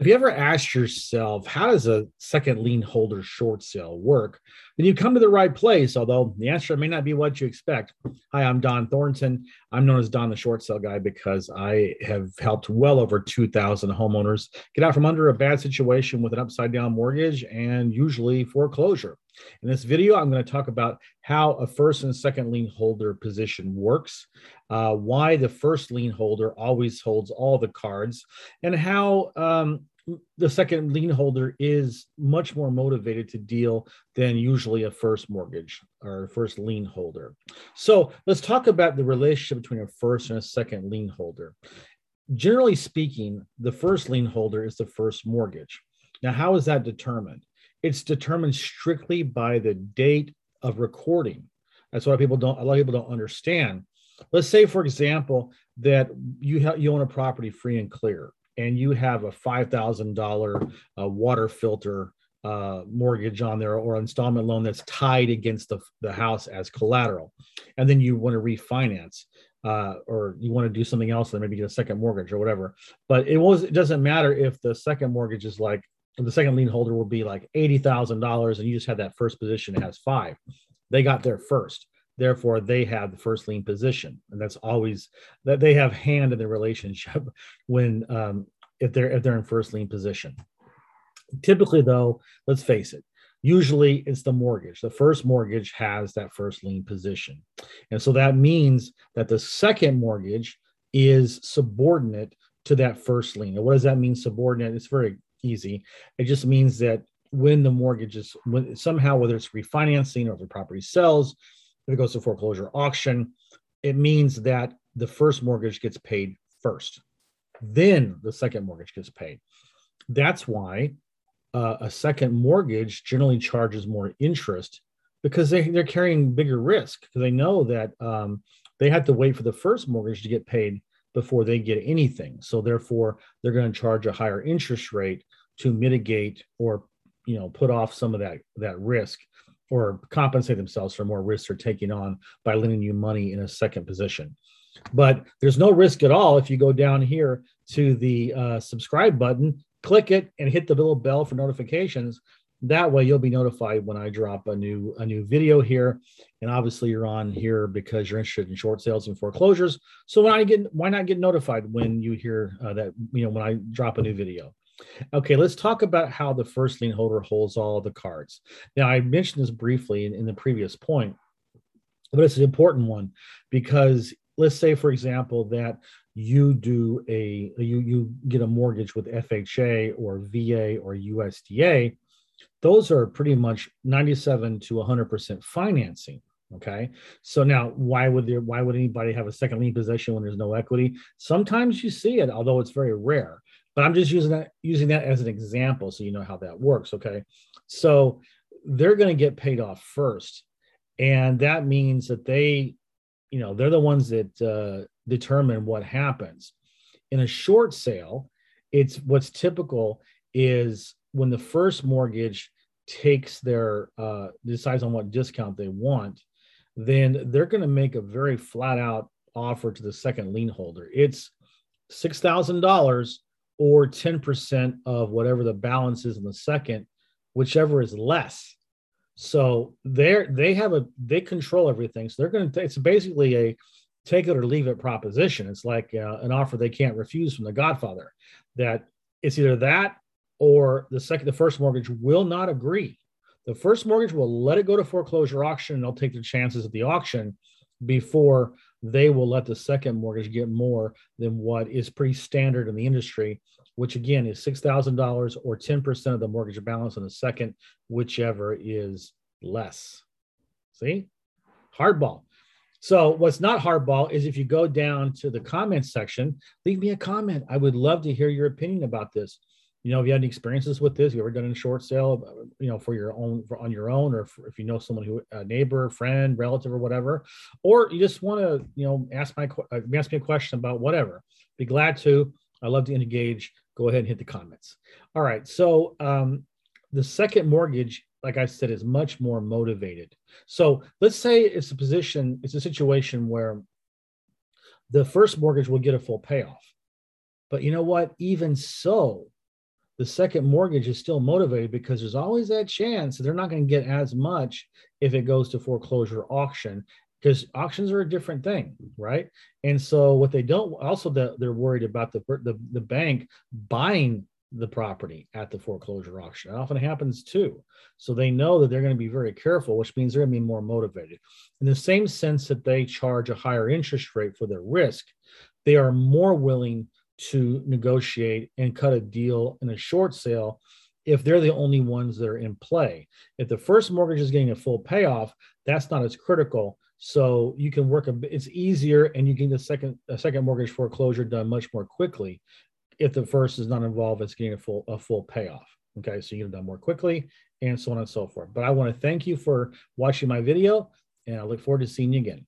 Have you ever asked yourself, how does a second lien holder short sale work? Then you come to the right place, although the answer may not be what you expect. Hi, I'm Don Thornton. I'm known as Don the Short Sale Guy because I have helped well over 2,000 homeowners get out from under a bad situation with an upside down mortgage and usually foreclosure. In this video, I'm going to talk about how a first and second lien holder position works, uh, why the first lien holder always holds all the cards, and how um, the second lien holder is much more motivated to deal than usually a first mortgage or first lien holder. So let's talk about the relationship between a first and a second lien holder. Generally speaking, the first lien holder is the first mortgage. Now, how is that determined? It's determined strictly by the date of recording. That's why people don't. A lot of people don't understand. Let's say, for example, that you have you own a property free and clear, and you have a five thousand dollar uh, water filter uh, mortgage on there or installment loan that's tied against the, the house as collateral, and then you want to refinance. Uh, or you want to do something else and maybe get a second mortgage or whatever. But it was it doesn't matter if the second mortgage is like the second lien holder will be like eighty thousand dollars, and you just had that first position. It has five. They got there first, therefore they have the first lien position, and that's always that they have hand in the relationship when um, if they're if they're in first lien position. Typically, though, let's face it. Usually, it's the mortgage. The first mortgage has that first lien position, and so that means that the second mortgage is subordinate to that first lien. And what does that mean? Subordinate. It's very easy. It just means that when the mortgage is when somehow whether it's refinancing or the property sells, if it goes to foreclosure auction, it means that the first mortgage gets paid first. Then the second mortgage gets paid. That's why uh, a second mortgage generally charges more interest because they, they're carrying bigger risk because they know that um, they have to wait for the first mortgage to get paid before they get anything. So therefore, they're going to charge a higher interest rate to mitigate or you know put off some of that that risk or compensate themselves for more risks they're taking on by lending you money in a second position. But there's no risk at all if you go down here to the uh, subscribe button, click it, and hit the little bell for notifications. That way you'll be notified when i drop a new a new video here. And obviously you're on here because you're interested in short sales and foreclosures. So why not get why not get notified when you hear uh, that you know when i drop a new video okay let's talk about how the first lien holder holds all the cards. Now i mentioned this briefly in, in the previous point but it's an important one because let's say for example that you do a you you get a mortgage with FHA or VA or USDA those are pretty much 97 to 100% financing okay? So now why would there why would anybody have a second lien position when there's no equity? Sometimes you see it although it's very rare but i'm just using that using that as an example so you know how that works okay so they're going to get paid off first and that means that they you know they're the ones that uh, determine what happens in a short sale it's what's typical is when the first mortgage takes their uh, decides on what discount they want, then they're going to make a very flat out offer to the second lien holder. It's six thousand dollars or ten percent of whatever the balance is in the second, whichever is less. So they're they have a they control everything. So they're going to it's basically a take it or leave it proposition. It's like uh, an offer they can't refuse from the Godfather. That it's either that or the second, the first mortgage will not agree. The first mortgage will let it go to foreclosure auction and they'll take their chances at the auction before they will let the second mortgage get more than what is pretty standard in the industry, which again is $6,000 or 10% of the mortgage balance on the second, whichever is less. See? Hardball. So, what's not hardball is if you go down to the comments section, leave me a comment. I would love to hear your opinion about this you know, have you had any experiences with this? You ever done a short sale, you know, for your own, for on your own, or if you know someone who, a neighbor, friend, relative, or whatever, or you just want to, you know, ask my, uh, ask me a question about whatever. Be glad to. I love to engage. Go ahead and hit the comments. All right. So um, the second mortgage, like I said, is much more motivated. So let's say it's a position, it's a situation where the first mortgage will get a full payoff. But you know what? Even so, the second mortgage is still motivated because there's always that chance that they're not going to get as much if it goes to foreclosure auction because auctions are a different thing, right? And so what they don't also they're worried about the, the the bank buying the property at the foreclosure auction. It often happens too. So they know that they're going to be very careful, which means they're going to be more motivated. In the same sense that they charge a higher interest rate for their risk, they are more willing to negotiate and cut a deal in a short sale if they're the only ones that are in play. If the first mortgage is getting a full payoff, that's not as critical. So you can work a it's easier and you get the second a second mortgage foreclosure done much more quickly if the first is not involved, it's getting a full a full payoff. Okay, so you get it done more quickly and so on and so forth. But I want to thank you for watching my video and I look forward to seeing you again.